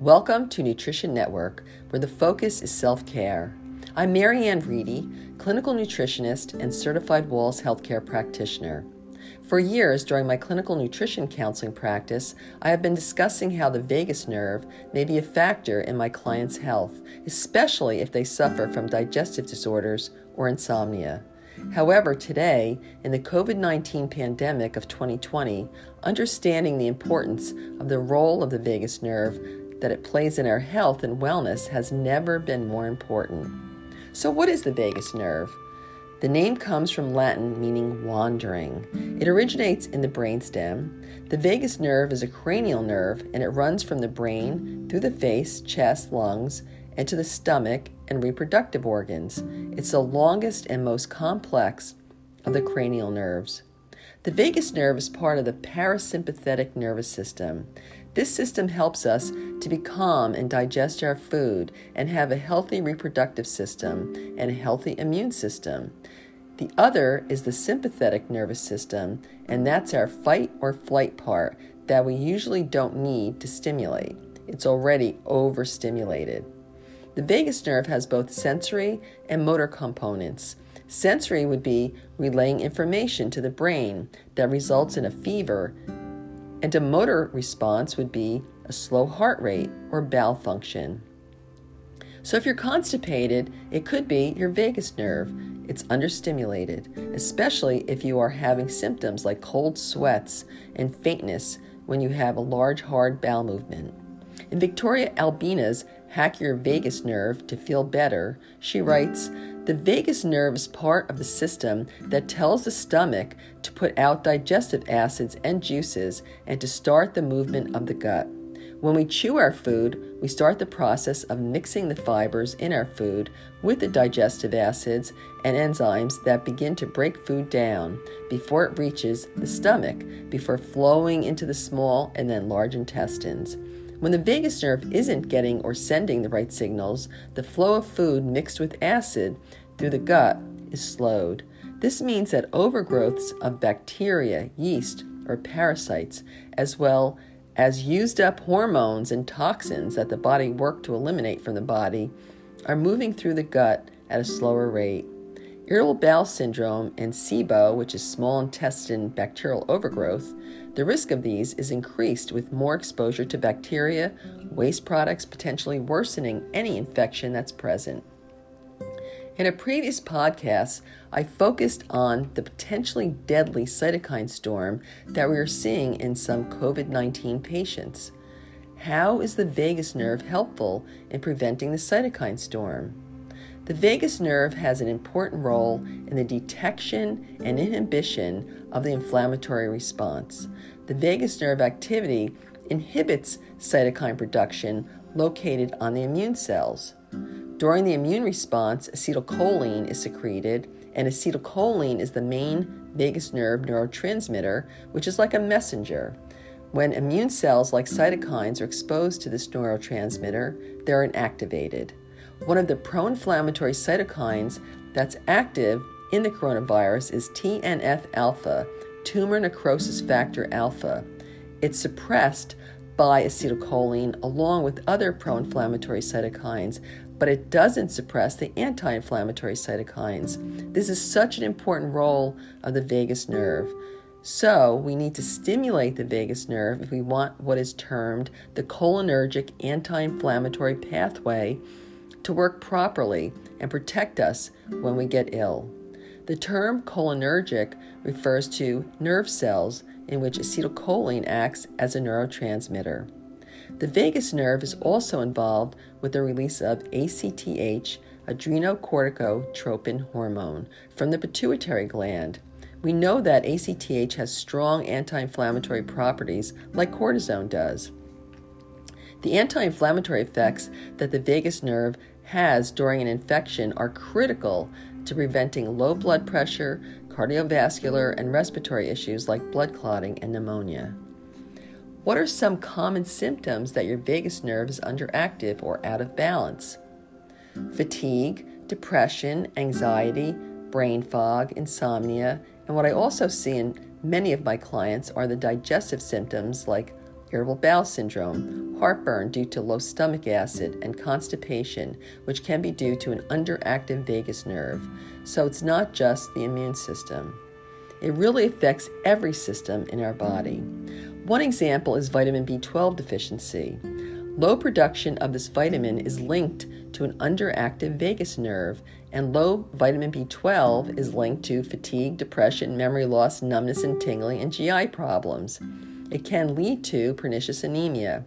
Welcome to Nutrition Network, where the focus is self care. I'm Marianne Reedy, clinical nutritionist and certified Wahls healthcare practitioner. For years during my clinical nutrition counseling practice, I have been discussing how the vagus nerve may be a factor in my clients' health, especially if they suffer from digestive disorders or insomnia. However, today, in the COVID 19 pandemic of 2020, understanding the importance of the role of the vagus nerve that it plays in our health and wellness has never been more important. So, what is the vagus nerve? The name comes from Latin meaning wandering. It originates in the brainstem. The vagus nerve is a cranial nerve and it runs from the brain through the face, chest, lungs, and to the stomach and reproductive organs. It's the longest and most complex of the cranial nerves. The vagus nerve is part of the parasympathetic nervous system. This system helps us to be calm and digest our food and have a healthy reproductive system and a healthy immune system. The other is the sympathetic nervous system, and that's our fight or flight part that we usually don't need to stimulate. It's already overstimulated. The vagus nerve has both sensory and motor components. Sensory would be relaying information to the brain that results in a fever and a motor response would be a slow heart rate or bowel function. So, if you're constipated, it could be your vagus nerve. It's understimulated, especially if you are having symptoms like cold sweats and faintness when you have a large, hard bowel movement. In Victoria Albina's Hack Your Vagus Nerve to Feel Better, she writes The vagus nerve is part of the system that tells the stomach to put out digestive acids and juices and to start the movement of the gut. When we chew our food, we start the process of mixing the fibers in our food with the digestive acids and enzymes that begin to break food down before it reaches the stomach, before flowing into the small and then large intestines. When the vagus nerve isn't getting or sending the right signals, the flow of food mixed with acid through the gut is slowed. This means that overgrowths of bacteria, yeast, or parasites, as well as used up hormones and toxins that the body worked to eliminate from the body, are moving through the gut at a slower rate. Irritable bowel syndrome and SIBO, which is small intestine bacterial overgrowth, the risk of these is increased with more exposure to bacteria, waste products potentially worsening any infection that's present. In a previous podcast, I focused on the potentially deadly cytokine storm that we are seeing in some COVID 19 patients. How is the vagus nerve helpful in preventing the cytokine storm? The vagus nerve has an important role in the detection and inhibition of the inflammatory response. The vagus nerve activity inhibits cytokine production located on the immune cells. During the immune response, acetylcholine is secreted, and acetylcholine is the main vagus nerve neurotransmitter, which is like a messenger. When immune cells like cytokines are exposed to this neurotransmitter, they're inactivated. One of the pro inflammatory cytokines that's active in the coronavirus is TNF alpha, tumor necrosis factor alpha. It's suppressed by acetylcholine along with other pro inflammatory cytokines, but it doesn't suppress the anti inflammatory cytokines. This is such an important role of the vagus nerve. So, we need to stimulate the vagus nerve if we want what is termed the cholinergic anti inflammatory pathway to work properly and protect us when we get ill. The term cholinergic refers to nerve cells in which acetylcholine acts as a neurotransmitter. The vagus nerve is also involved with the release of ACTH, adrenocorticotropin hormone, from the pituitary gland. We know that ACTH has strong anti inflammatory properties like cortisone does. The anti inflammatory effects that the vagus nerve has during an infection are critical to preventing low blood pressure, cardiovascular, and respiratory issues like blood clotting and pneumonia. What are some common symptoms that your vagus nerve is underactive or out of balance? Fatigue, depression, anxiety, brain fog, insomnia, and what I also see in many of my clients are the digestive symptoms like irritable bowel syndrome, heartburn due to low stomach acid, and constipation, which can be due to an underactive vagus nerve. So it's not just the immune system. It really affects every system in our body. One example is vitamin B12 deficiency. Low production of this vitamin is linked to an underactive vagus nerve, and low vitamin B12 is linked to fatigue, depression, memory loss, numbness and tingling, and GI problems. It can lead to pernicious anemia.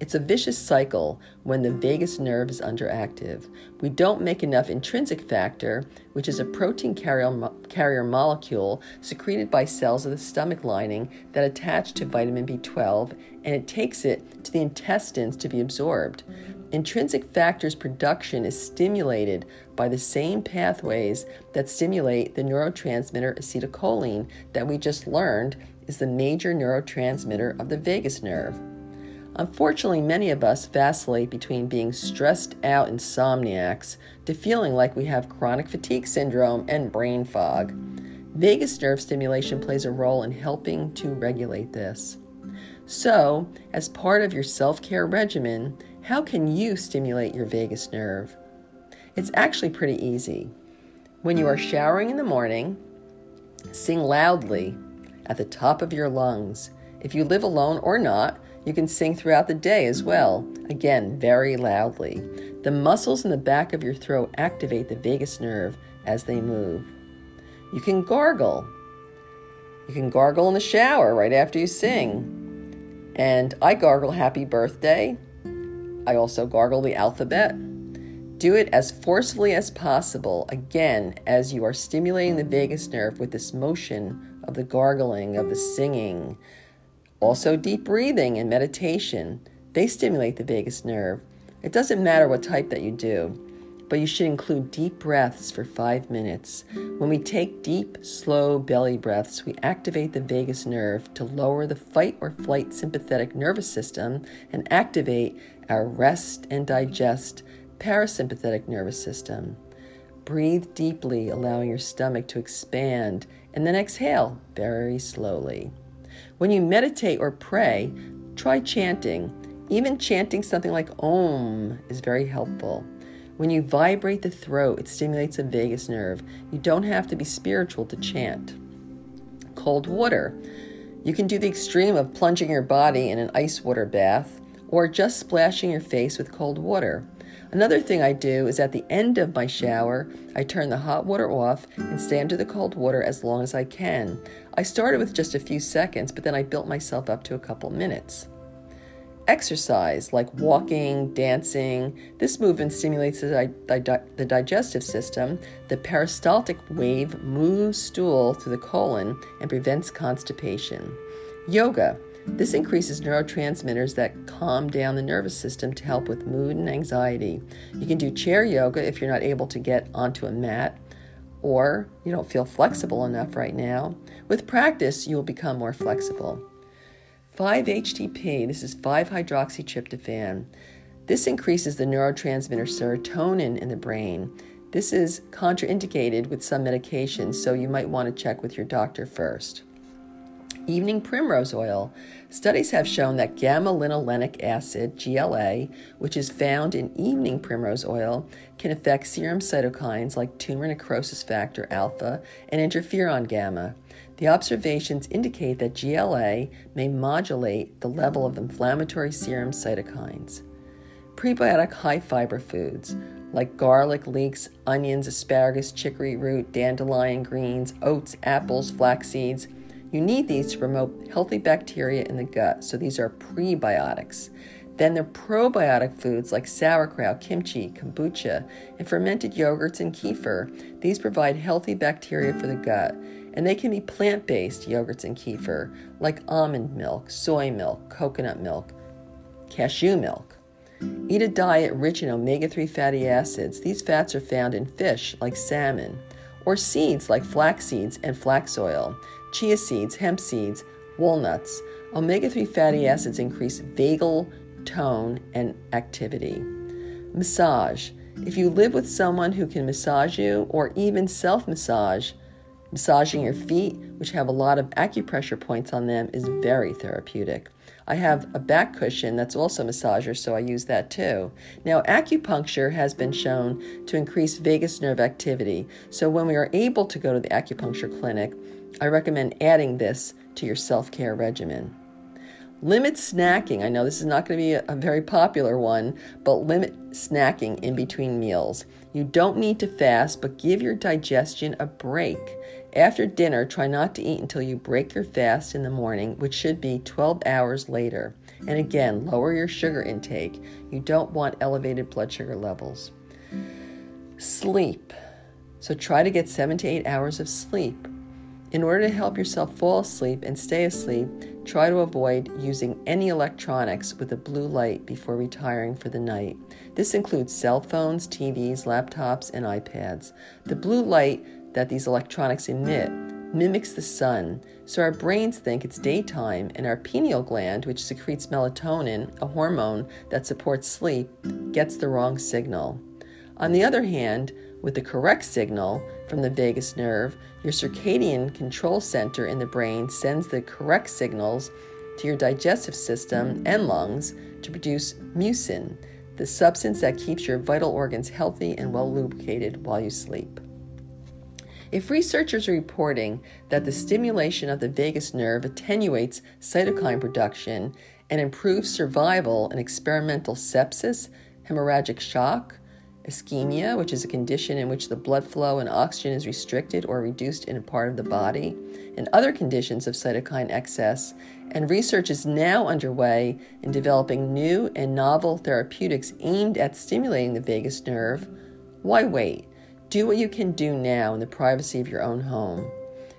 It's a vicious cycle when the vagus nerve is underactive. We don't make enough intrinsic factor, which is a protein carrier, carrier molecule secreted by cells of the stomach lining that attach to vitamin B12, and it takes it to the intestines to be absorbed. Intrinsic factors production is stimulated by the same pathways that stimulate the neurotransmitter acetylcholine that we just learned is the major neurotransmitter of the vagus nerve. Unfortunately, many of us vacillate between being stressed out insomniacs to feeling like we have chronic fatigue syndrome and brain fog. Vagus nerve stimulation plays a role in helping to regulate this. So, as part of your self care regimen, how can you stimulate your vagus nerve? It's actually pretty easy. When you are showering in the morning, sing loudly at the top of your lungs. If you live alone or not, you can sing throughout the day as well, again, very loudly. The muscles in the back of your throat activate the vagus nerve as they move. You can gargle. You can gargle in the shower right after you sing. And I gargle happy birthday. I also gargle the alphabet. Do it as forcefully as possible, again, as you are stimulating the vagus nerve with this motion of the gargling, of the singing, also, deep breathing and meditation, they stimulate the vagus nerve. It doesn't matter what type that you do, but you should include deep breaths for five minutes. When we take deep, slow belly breaths, we activate the vagus nerve to lower the fight or flight sympathetic nervous system and activate our rest and digest parasympathetic nervous system. Breathe deeply, allowing your stomach to expand, and then exhale very slowly. When you meditate or pray, try chanting. Even chanting something like Om is very helpful. When you vibrate the throat, it stimulates the vagus nerve. You don't have to be spiritual to chant. Cold water. You can do the extreme of plunging your body in an ice water bath or just splashing your face with cold water. Another thing I do is at the end of my shower, I turn the hot water off and stay under the cold water as long as I can. I started with just a few seconds, but then I built myself up to a couple minutes. Exercise, like walking, dancing, this movement stimulates the, di- the digestive system. The peristaltic wave moves stool through the colon and prevents constipation. Yoga, this increases neurotransmitters that calm down the nervous system to help with mood and anxiety. You can do chair yoga if you're not able to get onto a mat or you don't feel flexible enough right now. With practice, you will become more flexible. 5-HTP, this is 5-hydroxytryptophan. This increases the neurotransmitter serotonin in the brain. This is contraindicated with some medications, so you might want to check with your doctor first. Evening primrose oil. Studies have shown that gamma linolenic acid, GLA, which is found in evening primrose oil, can affect serum cytokines like tumor necrosis factor alpha and interferon gamma. The observations indicate that GLA may modulate the level of inflammatory serum cytokines. Prebiotic high fiber foods like garlic, leeks, onions, asparagus, chicory root, dandelion greens, oats, apples, flax seeds you need these to promote healthy bacteria in the gut, so these are prebiotics. Then the probiotic foods like sauerkraut, kimchi, kombucha, and fermented yogurts and kefir. These provide healthy bacteria for the gut, and they can be plant based yogurts and kefir, like almond milk, soy milk, coconut milk, cashew milk. Eat a diet rich in omega 3 fatty acids. These fats are found in fish like salmon, or seeds like flax seeds and flax oil chia seeds, hemp seeds, walnuts. Omega 3 fatty acids increase vagal tone and activity. Massage. If you live with someone who can massage you or even self massage, Massaging your feet, which have a lot of acupressure points on them, is very therapeutic. I have a back cushion that's also a massager, so I use that too. Now, acupuncture has been shown to increase vagus nerve activity, so when we are able to go to the acupuncture clinic, I recommend adding this to your self care regimen. Limit snacking. I know this is not going to be a, a, very popular one, but limit snacking in between meals. You don't need to fast, but give your digestion a break. After dinner, try not to eat until you break your fast in the morning, which should be 12 hours later. And again, lower your sugar intake. You don't want elevated blood sugar levels. Sleep. So try to get seven to eight hours of sleep. In order to help yourself fall asleep and stay asleep, try to avoid using any electronics with a blue light before retiring for the night. This includes cell phones, TVs, laptops, and iPads. The blue light that these electronics emit mimics the sun, so our brains think it's daytime, and our pineal gland, which secretes melatonin, a hormone that supports sleep, gets the wrong signal. On the other hand, with the correct signal from the vagus nerve, your circadian control center in the brain sends the correct signals to your digestive system and lungs to produce mucin, the substance that keeps your vital organs healthy and well lubricated while you sleep. If researchers are reporting that the stimulation of the vagus nerve attenuates cytokine production and improves survival in experimental sepsis, hemorrhagic shock, ischemia, which is a condition in which the blood flow and oxygen is restricted or reduced in a part of the body, and other conditions of cytokine excess. And research is now underway in developing new and novel therapeutics aimed at stimulating the vagus nerve. Why wait? Do what you can do now in the privacy of your own home.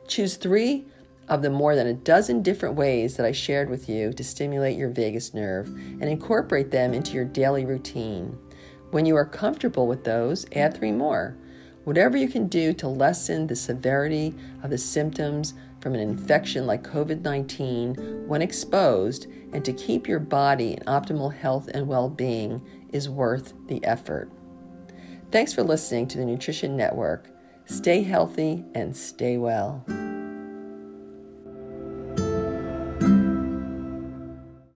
Choose three of the more than a dozen different ways that I shared with you to stimulate your vagus nerve and incorporate them into your daily routine. When you are comfortable with those, add three more. Whatever you can do to lessen the severity of the symptoms from an infection like COVID 19 when exposed and to keep your body in optimal health and well being is worth the effort. Thanks for listening to the Nutrition Network. Stay healthy and stay well.